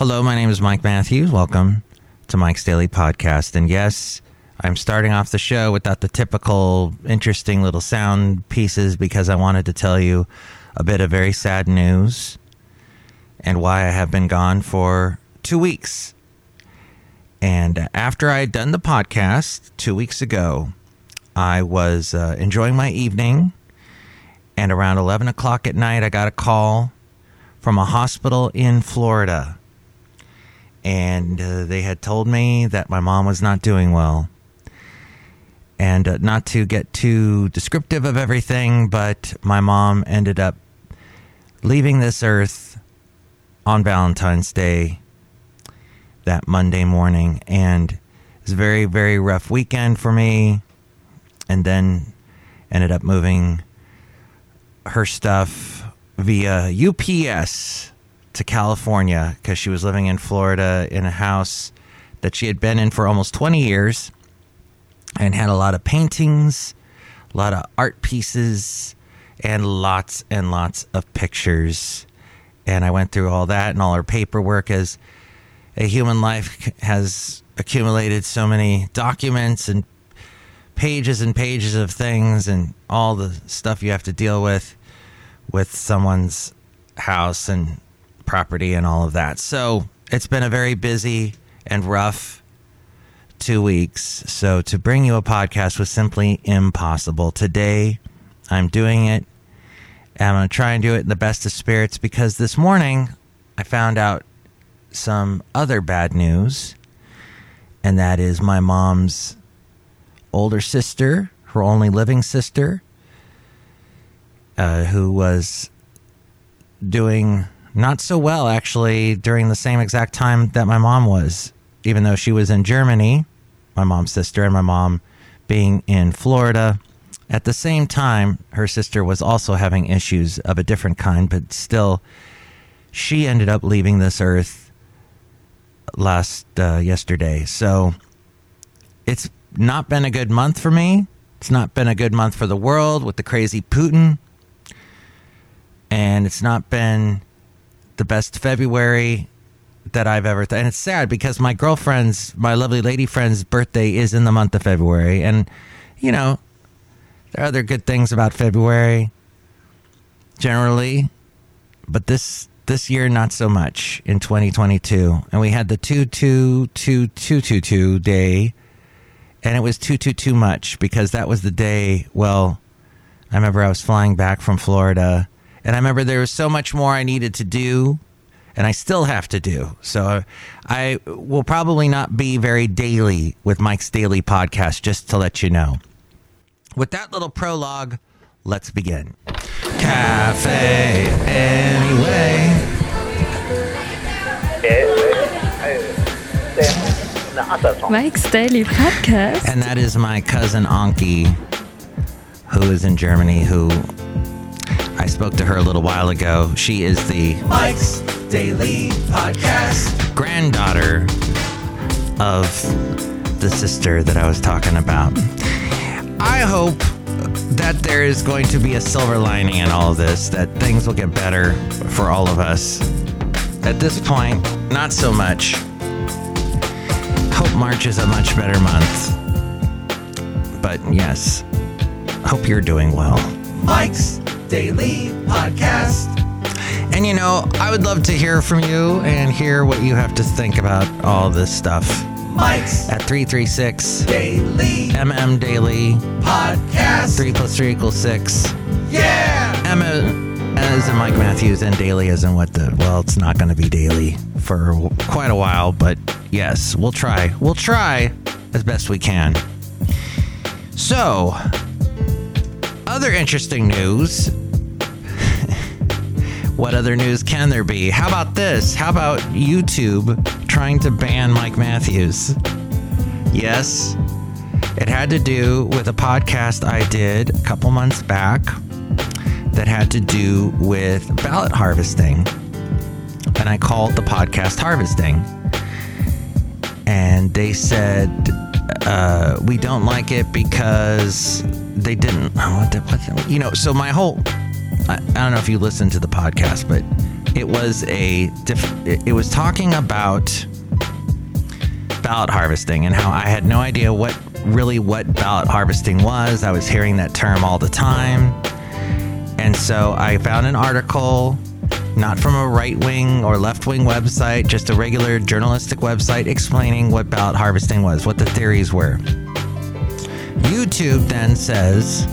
Hello, my name is Mike Matthews. Welcome to Mike's Daily Podcast. And yes, I'm starting off the show without the typical interesting little sound pieces because I wanted to tell you a bit of very sad news and why I have been gone for two weeks. And after I had done the podcast two weeks ago, I was uh, enjoying my evening. And around 11 o'clock at night, I got a call from a hospital in Florida and uh, they had told me that my mom was not doing well. And uh, not to get too descriptive of everything, but my mom ended up leaving this earth on Valentine's Day that Monday morning. And it was a very, very rough weekend for me. And then ended up moving her stuff via UPS to California because she was living in Florida in a house that she had been in for almost 20 years and had a lot of paintings, a lot of art pieces, and lots and lots of pictures. And I went through all that and all her paperwork as a human life has accumulated so many documents and pages and pages of things and all the stuff you have to deal with with someone's house and property and all of that. So it's been a very busy and rough two weeks. So to bring you a podcast was simply impossible. Today, I'm doing it. I'm going to try and do it in the best of spirits because this morning I found out some other bad news, and that is my mom's older sister, her only living sister, uh, who was doing not so well, actually, during the same exact time that my mom was, even though she was in Germany, my mom's sister, and my mom being in Florida. At the same time, her sister was also having issues of a different kind, but still, she ended up leaving this earth last uh, yesterday. So it's not been a good month for me. It's not been a good month for the world with the crazy Putin. And it's not been the best February that I've ever. Th- and it's sad because my girlfriend's, my lovely lady friend's birthday is in the month of February, and you know, there are other good things about February generally, but this this year not so much in 2022. And we had the two two two two two two day, and it was two two too much because that was the day. Well, I remember I was flying back from Florida and I remember there was so much more I needed to do, and I still have to do. So I will probably not be very daily with Mike's Daily Podcast, just to let you know. With that little prologue, let's begin. Cafe anyway. Mike's Daily Podcast. And that is my cousin Anki, who is in Germany, who I spoke to her a little while ago. She is the Mike's Daily Podcast granddaughter of the sister that I was talking about. I hope that there is going to be a silver lining in all of this, that things will get better for all of us. At this point, not so much. Hope March is a much better month. But yes, hope you're doing well. Mike's Daily Podcast. And you know, I would love to hear from you and hear what you have to think about all this stuff. Mike's at 336 Daily MM Daily Podcast. 3 plus 3 equals 6. Yeah! M as in Mike Matthews and daily as in what the well, it's not gonna be daily for quite a while, but yes, we'll try. We'll try as best we can. So, other interesting news what other news can there be? How about this? How about YouTube trying to ban Mike Matthews? Yes, it had to do with a podcast I did a couple months back that had to do with ballot harvesting. And I called the podcast Harvesting. And they said, uh, we don't like it because they didn't. You know, so my whole I, I don't know if you listened to the podcast, but it was a it was talking about ballot harvesting and how I had no idea what really what ballot harvesting was. I was hearing that term all the time. And so I found an article, not from a right wing or left wing website, just a regular journalistic website explaining what ballot harvesting was, what the theories were. YouTube then says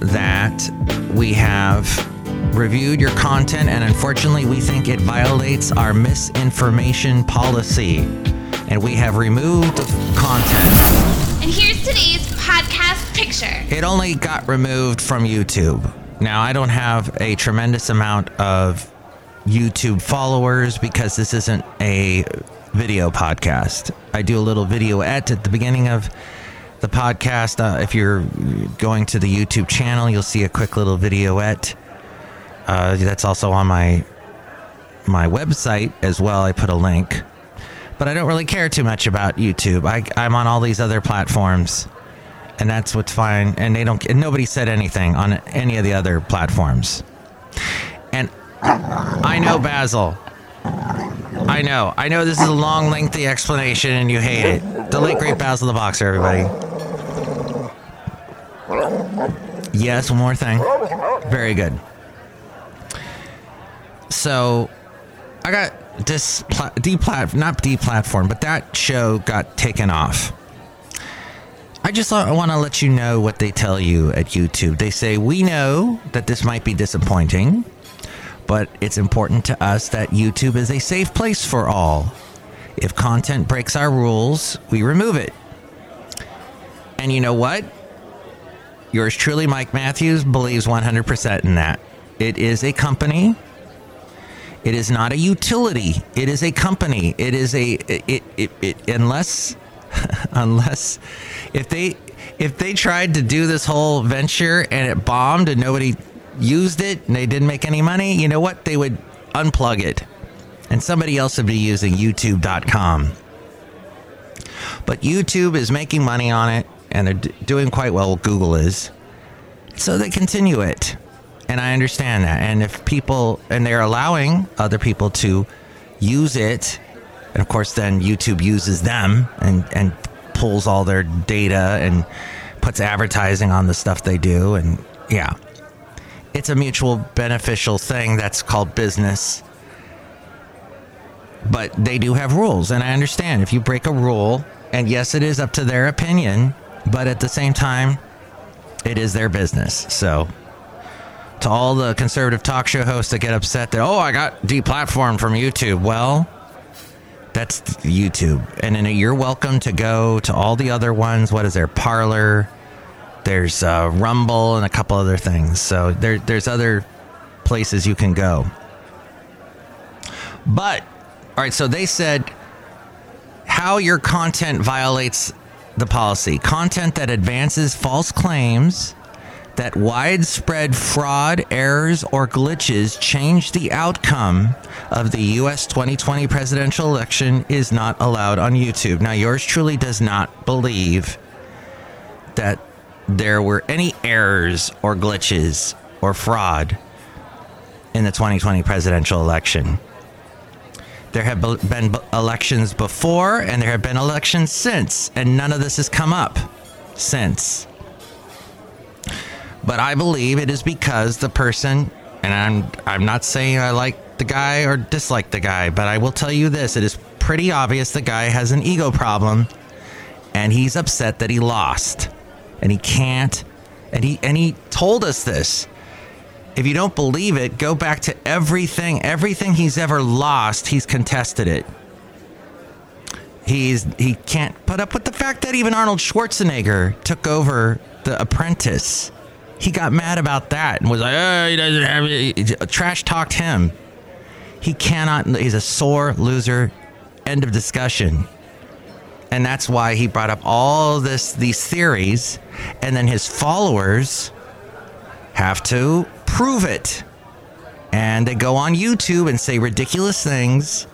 that we have reviewed your content and unfortunately we think it violates our misinformation policy and we have removed the content. And here's today's podcast picture. It only got removed from YouTube. Now, I don't have a tremendous amount of YouTube followers because this isn't a video podcast. I do a little video at at the beginning of the podcast. Uh, if you're going to the YouTube channel, you'll see a quick little videoette. Uh, that's also on my my website as well. I put a link, but I don't really care too much about YouTube. I, I'm on all these other platforms, and that's what's fine. And they don't. And nobody said anything on any of the other platforms. And I know Basil. I know. I know this is a long, lengthy explanation, and you hate it. The late great Basil the Boxer, everybody. Yes, one more thing. Very good. So, I got this pla- deplat not deplatform, but that show got taken off. I just want to let you know what they tell you at YouTube. They say we know that this might be disappointing, but it's important to us that YouTube is a safe place for all. If content breaks our rules, we remove it. And you know what? Yours truly, Mike Matthews, believes 100% in that. It is a company. It is not a utility. It is a company. It is a it it, it unless unless if they if they tried to do this whole venture and it bombed and nobody used it and they didn't make any money, you know what? They would unplug it and somebody else would be using youtube.com. But YouTube is making money on it and they're d- doing quite well. Google is. So they continue it. And I understand that. And if people, and they're allowing other people to use it, and of course, then YouTube uses them and, and pulls all their data and puts advertising on the stuff they do. And yeah, it's a mutual beneficial thing that's called business. But they do have rules. And I understand if you break a rule, and yes, it is up to their opinion, but at the same time, it is their business. So, to all the conservative talk show hosts that get upset that, oh, I got deplatformed from YouTube, well, that's YouTube. And then you're welcome to go to all the other ones. What is there? Parler, there's uh, Rumble, and a couple other things. So, there, there's other places you can go. But, all right, so they said how your content violates the policy. Content that advances false claims that widespread fraud, errors, or glitches change the outcome of the U.S. 2020 presidential election is not allowed on YouTube. Now, yours truly does not believe that there were any errors or glitches or fraud in the 2020 presidential election. There have been elections before and there have been elections since, and none of this has come up since. But I believe it is because the person, and I'm I'm not saying I like the guy or dislike the guy, but I will tell you this: it is pretty obvious the guy has an ego problem, and he's upset that he lost, and he can't, and he and he told us this. If you don't believe it, go back to everything, everything he's ever lost, he's contested it. He's he can't put up with the fact that even Arnold Schwarzenegger took over The Apprentice. He got mad about that and was like, oh, he doesn't have it. Trash talked him. He cannot, he's a sore loser. End of discussion. And that's why he brought up all this these theories, and then his followers have to prove it. And they go on YouTube and say ridiculous things.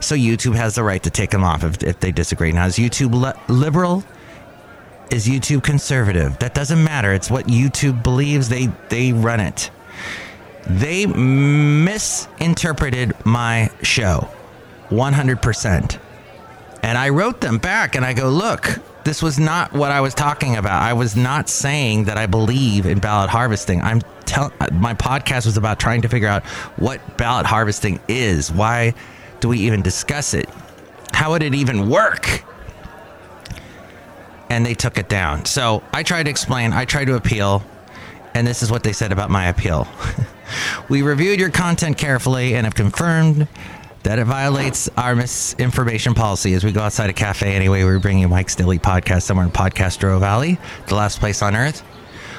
So YouTube has the right to take them off if, if they disagree. Now, is YouTube li- liberal? Is YouTube conservative? That doesn't matter. It's what YouTube believes. They they run it. They misinterpreted my show 100%. And I wrote them back and I go, look, this was not what I was talking about. I was not saying that I believe in ballot harvesting. I'm tell my podcast was about trying to figure out what ballot harvesting is. Why do we even discuss it? How would it even work? And they took it down. So I tried to explain, I tried to appeal, and this is what they said about my appeal. we reviewed your content carefully and have confirmed that it violates our misinformation policy. As we go outside a cafe anyway, we're bringing Mike's Daily Podcast somewhere in Podcastro Valley, the last place on earth.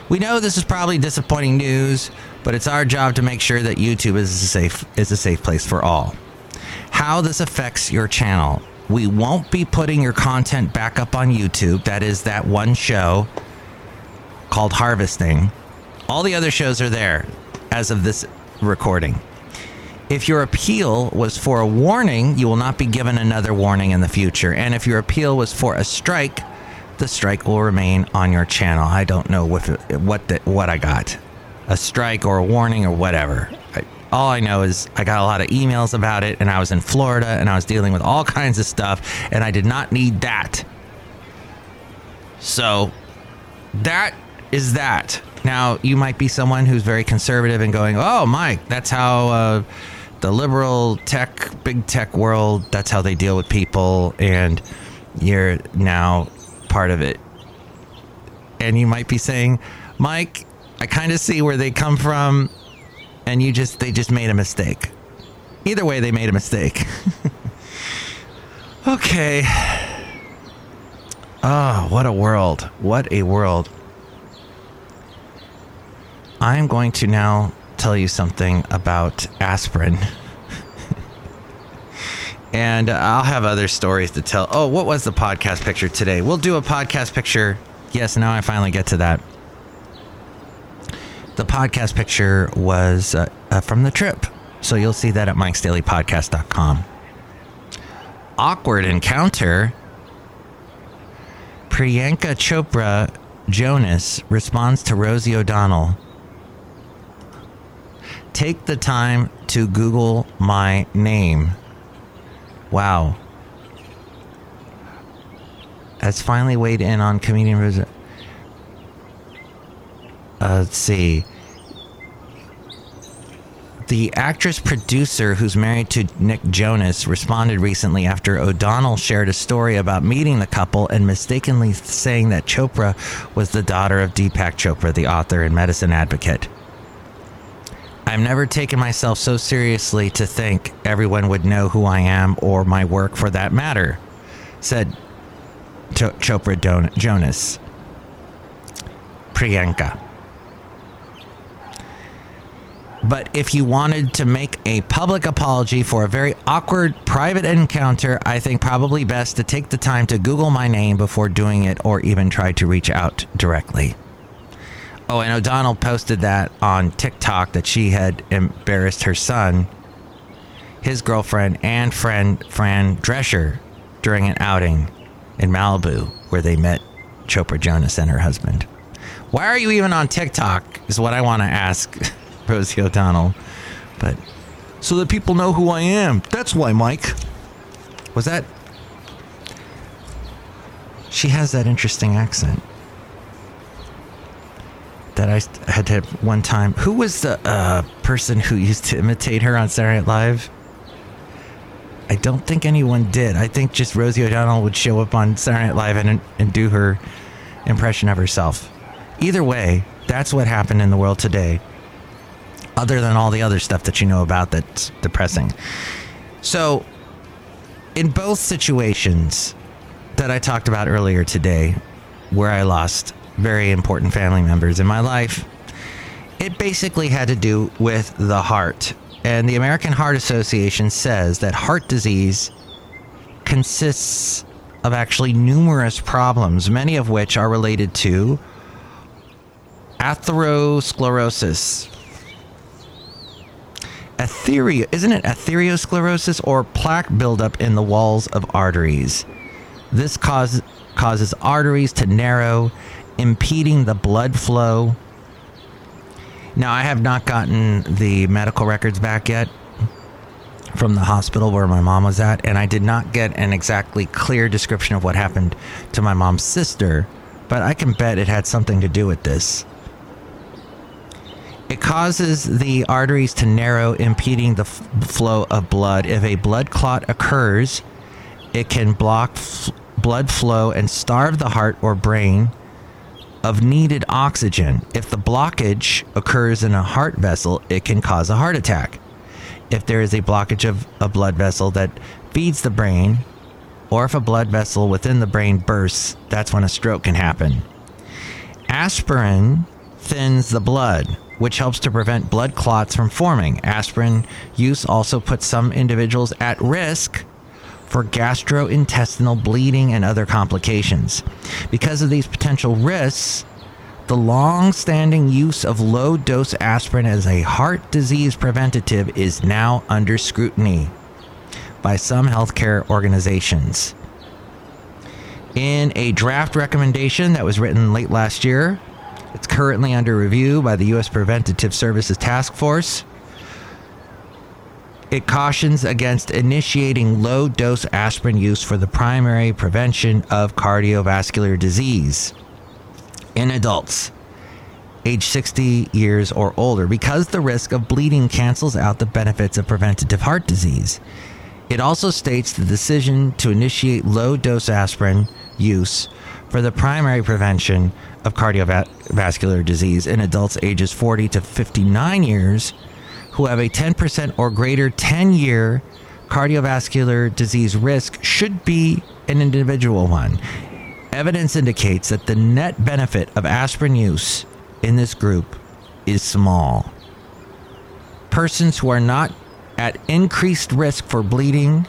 We know this is probably disappointing news, but it's our job to make sure that YouTube is a safe is a safe place for all. How this affects your channel. We won't be putting your content back up on YouTube. That is that one show called Harvesting. All the other shows are there as of this recording. If your appeal was for a warning, you will not be given another warning in the future. And if your appeal was for a strike, the strike will remain on your channel. I don't know what what the, what I got, a strike or a warning or whatever. I, all I know is I got a lot of emails about it, and I was in Florida and I was dealing with all kinds of stuff, and I did not need that. So that is that. Now, you might be someone who's very conservative and going, oh, Mike, that's how uh, the liberal tech, big tech world, that's how they deal with people, and you're now part of it. And you might be saying, Mike, I kind of see where they come from, and you just, they just made a mistake. Either way, they made a mistake. okay. Oh, what a world. What a world. I'm going to now tell you something about aspirin. and I'll have other stories to tell. Oh, what was the podcast picture today? We'll do a podcast picture. Yes, now I finally get to that. The podcast picture was uh, uh, from the trip. So you'll see that at mikesdailypodcast.com. Awkward encounter. Priyanka Chopra Jonas responds to Rosie O'Donnell take the time to Google my name. Wow. Has finally weighed in on comedian. Uh, let's see. The actress producer who's married to Nick Jonas responded recently after O'Donnell shared a story about meeting the couple and mistakenly saying that Chopra was the daughter of Deepak Chopra, the author and medicine advocate. I've never taken myself so seriously to think everyone would know who I am or my work for that matter, said Ch- Chopra Don- Jonas. Priyanka. But if you wanted to make a public apology for a very awkward private encounter, I think probably best to take the time to Google my name before doing it or even try to reach out directly. Oh, and O'Donnell posted that on TikTok that she had embarrassed her son, his girlfriend, and friend Fran Drescher during an outing in Malibu where they met Chopra Jonas and her husband. Why are you even on TikTok? Is what I want to ask Rosie O'Donnell. But so that people know who I am. That's why, Mike. Was that? She has that interesting accent that I had to one time. Who was the uh, person who used to imitate her on Saturday Night Live? I don't think anyone did. I think just Rosie O'Donnell would show up on Saturday Night Live and, and do her impression of herself. Either way, that's what happened in the world today, other than all the other stuff that you know about that's depressing. So, in both situations that I talked about earlier today, where I lost very important family members in my life. It basically had to do with the heart. And the American Heart Association says that heart disease consists of actually numerous problems, many of which are related to atherosclerosis. Atherio, isn't it atherosclerosis or plaque buildup in the walls of arteries? This cause, causes arteries to narrow impeding the blood flow. Now, I have not gotten the medical records back yet from the hospital where my mom was at, and I did not get an exactly clear description of what happened to my mom's sister, but I can bet it had something to do with this. It causes the arteries to narrow, impeding the f- flow of blood. If a blood clot occurs, it can block f- blood flow and starve the heart or brain of needed oxygen. If the blockage occurs in a heart vessel, it can cause a heart attack. If there is a blockage of a blood vessel that feeds the brain, or if a blood vessel within the brain bursts, that's when a stroke can happen. Aspirin thins the blood, which helps to prevent blood clots from forming. Aspirin use also puts some individuals at risk for gastrointestinal bleeding and other complications. Because of these potential risks, the long standing use of low dose aspirin as a heart disease preventative is now under scrutiny by some healthcare organizations. In a draft recommendation that was written late last year, it's currently under review by the U.S. Preventative Services Task Force. It cautions against initiating low dose aspirin use for the primary prevention of cardiovascular disease in adults age 60 years or older because the risk of bleeding cancels out the benefits of preventative heart disease. It also states the decision to initiate low dose aspirin use for the primary prevention of cardiovascular disease in adults ages 40 to 59 years who have a 10% or greater 10 year cardiovascular disease risk should be an individual one. Evidence indicates that the net benefit of aspirin use in this group is small. Persons who are not at increased risk for bleeding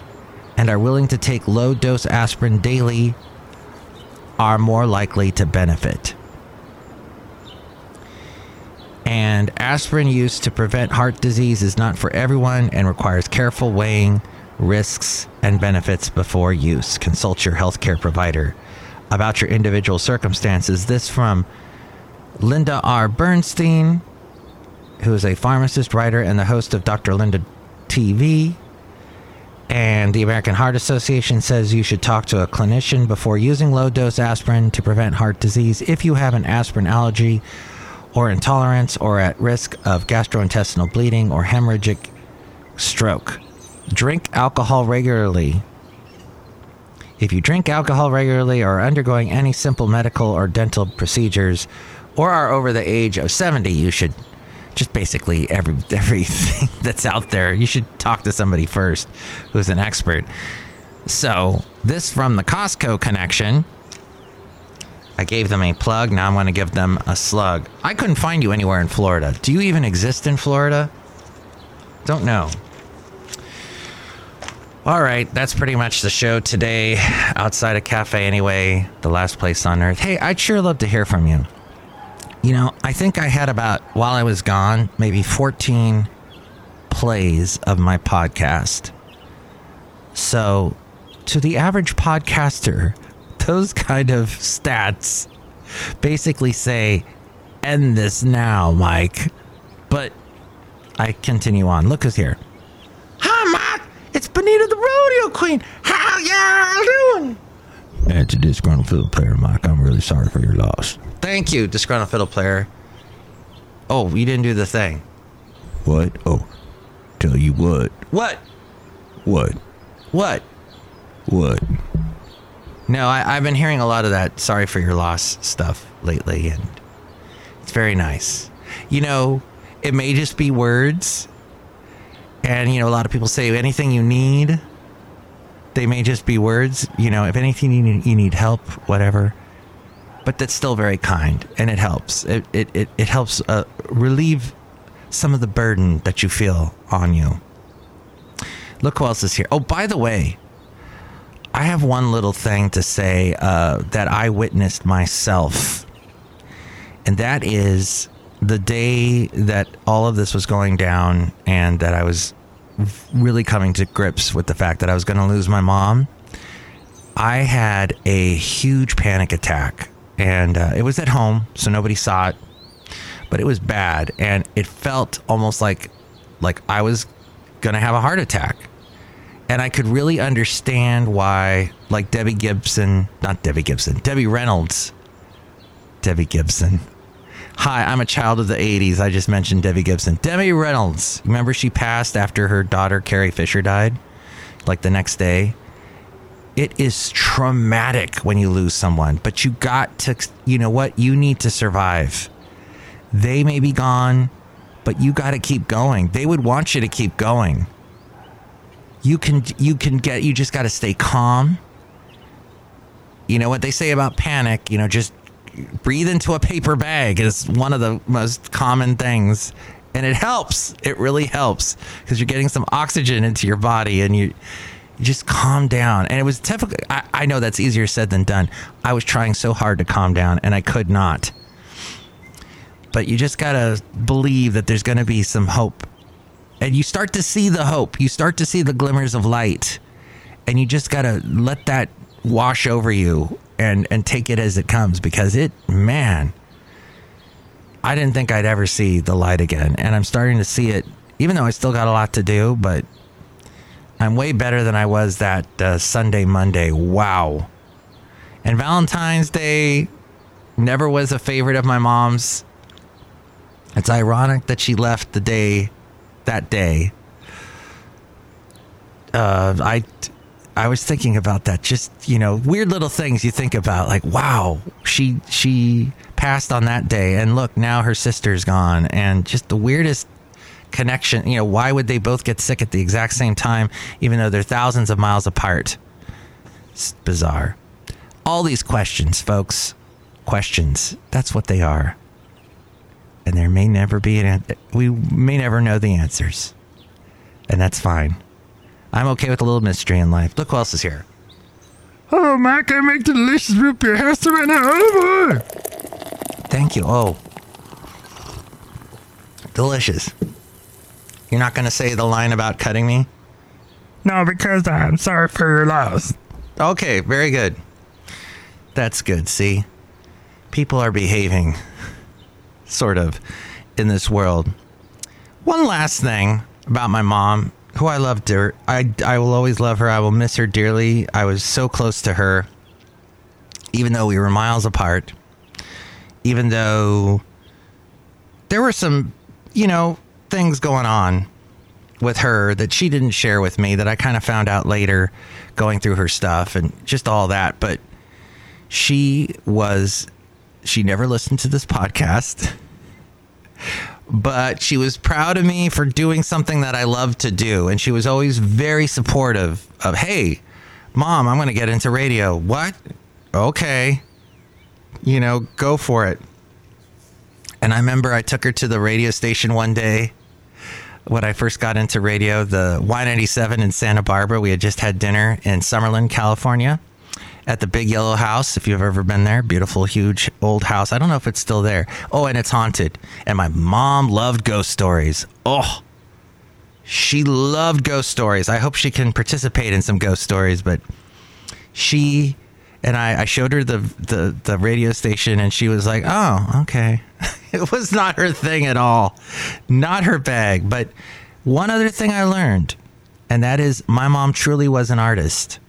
and are willing to take low dose aspirin daily are more likely to benefit. And aspirin use to prevent heart disease is not for everyone and requires careful weighing risks and benefits before use. Consult your healthcare provider about your individual circumstances. This from Linda R. Bernstein, who is a pharmacist, writer, and the host of Dr. Linda TV. And the American Heart Association says you should talk to a clinician before using low dose aspirin to prevent heart disease if you have an aspirin allergy or intolerance or at risk of gastrointestinal bleeding or hemorrhagic stroke. Drink alcohol regularly. If you drink alcohol regularly or are undergoing any simple medical or dental procedures or are over the age of 70, you should just basically every everything that's out there. You should talk to somebody first who's an expert. So, this from the Costco connection. I gave them a plug. Now I'm going to give them a slug. I couldn't find you anywhere in Florida. Do you even exist in Florida? Don't know. All right, that's pretty much the show today. Outside a cafe, anyway, the last place on earth. Hey, I'd sure love to hear from you. You know, I think I had about, while I was gone, maybe 14 plays of my podcast. So, to the average podcaster, those kind of stats basically say, end this now, Mike. But I continue on. Look who's here. Hi, Mike. It's Benita the Rodeo Queen. How y'all doing? And to disgruntled fiddle player, Mike, I'm really sorry for your loss. Thank you, disgruntled fiddle player. Oh, you didn't do the thing. What? Oh, tell you what. What? What? What? What? No, I, I've been hearing a lot of that sorry for your loss stuff lately, and it's very nice. You know, it may just be words, and, you know, a lot of people say anything you need, they may just be words. You know, if anything you need, you need help, whatever. But that's still very kind, and it helps. It, it, it, it helps uh, relieve some of the burden that you feel on you. Look who else is here. Oh, by the way, I have one little thing to say uh, that I witnessed myself, and that is the day that all of this was going down, and that I was really coming to grips with the fact that I was going to lose my mom. I had a huge panic attack, and uh, it was at home, so nobody saw it. but it was bad, and it felt almost like like I was gonna have a heart attack. And I could really understand why, like Debbie Gibson, not Debbie Gibson, Debbie Reynolds, Debbie Gibson. Hi, I'm a child of the 80s. I just mentioned Debbie Gibson. Debbie Reynolds. Remember she passed after her daughter Carrie Fisher died? Like the next day? It is traumatic when you lose someone, but you got to, you know what? You need to survive. They may be gone, but you got to keep going. They would want you to keep going. You can, you can get, you just got to stay calm. You know what they say about panic, you know, just breathe into a paper bag is one of the most common things. And it helps. It really helps because you're getting some oxygen into your body and you, you just calm down. And it was difficult. I, I know that's easier said than done. I was trying so hard to calm down and i could not. But you just gotta believe that there's gonna be some hope and you start to see the hope. You start to see the glimmers of light. And you just gotta let that wash over you and and take it as it comes because it man I didn't think I'd ever see the light again. And I'm starting to see it even though I still got a lot to do but I'm way better than I was that uh, Sunday Monday. Wow. And Valentine's Day never was a favorite of my mom's. It's ironic that she left the day that day uh, I I was thinking about that. Just you know, weird little things you think about, like wow, she she passed on that day, and look, now her sister's gone, and just the weirdest connection. You know, why would they both get sick at the exact same time, even though they're thousands of miles apart? It's bizarre. All these questions, folks, questions. That's what they are, and there may never be an. We may never know the answers, and that's fine. I'm okay with a little mystery in life. Look who else is here. Oh, Mac, I make delicious root beer. Some right now. Oh, boy. Thank you. Oh, delicious. You're not going to say the line about cutting me? No, because I'm sorry for your loss. Okay, very good. That's good. See, people are behaving sort of in this world. One last thing about my mom who I love dear. I I will always love her. I will miss her dearly. I was so close to her, even though we were miles apart. Even though there were some, you know, things going on with her that she didn't share with me that I kind of found out later going through her stuff and just all that. But she was, she never listened to this podcast but she was proud of me for doing something that I love to do. And she was always very supportive of, hey, mom, I'm going to get into radio. What? Okay. You know, go for it. And I remember I took her to the radio station one day when I first got into radio, the Y97 in Santa Barbara. We had just had dinner in Summerland, California at the Big Yellow House, if you've ever been there. Beautiful, huge old house. I don't know if it's still there. Oh, and it's haunted. And my mom loved ghost stories. Oh, she loved ghost stories. I hope she can participate in some ghost stories, but she and I, I showed her the, the, the radio station and she was like, oh, okay. it was not her thing at all. Not her bag. But one other thing I learned, and that is my mom truly was an artist.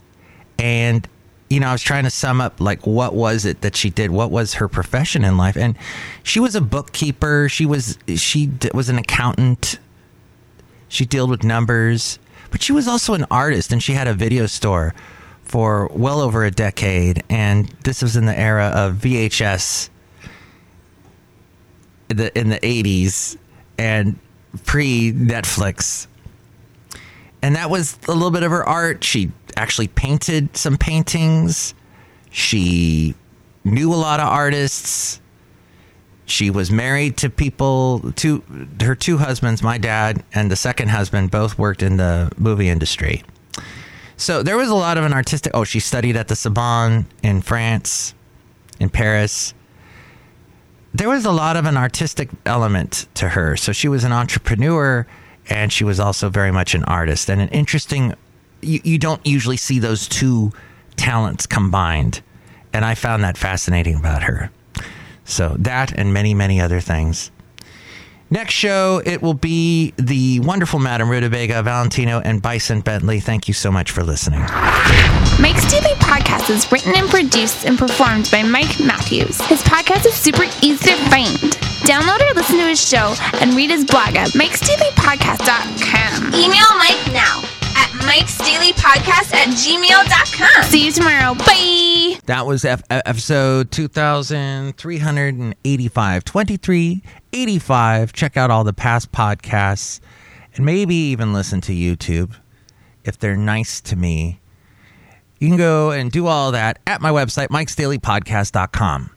And you know, I was trying to sum up like what was it that she did? What was her profession in life? And she was a bookkeeper. She was she was an accountant. She dealt with numbers, but she was also an artist, and she had a video store for well over a decade. And this was in the era of VHS, in the in the eighties, and pre Netflix. And that was a little bit of her art. She actually painted some paintings. She knew a lot of artists. She was married to people, to her two husbands, my dad and the second husband, both worked in the movie industry. So there was a lot of an artistic. Oh, she studied at the Sorbonne in France, in Paris. There was a lot of an artistic element to her. So she was an entrepreneur and she was also very much an artist and an interesting you, you don't usually see those two talents combined. And I found that fascinating about her. So, that and many, many other things. Next show, it will be the wonderful Madame Rootabega, Valentino, and Bison Bentley. Thank you so much for listening. Mike's Daily Podcast is written and produced and performed by Mike Matthews. His podcast is super easy to find. Download or listen to his show and read his blog at mikesdailypodcast.com. Email Mike now at mikesdailypodcast at gmail.com. See you tomorrow. Bye. That was F- episode 2385, 2385. Check out all the past podcasts and maybe even listen to YouTube if they're nice to me. You can go and do all that at my website, mikesdailypodcast.com.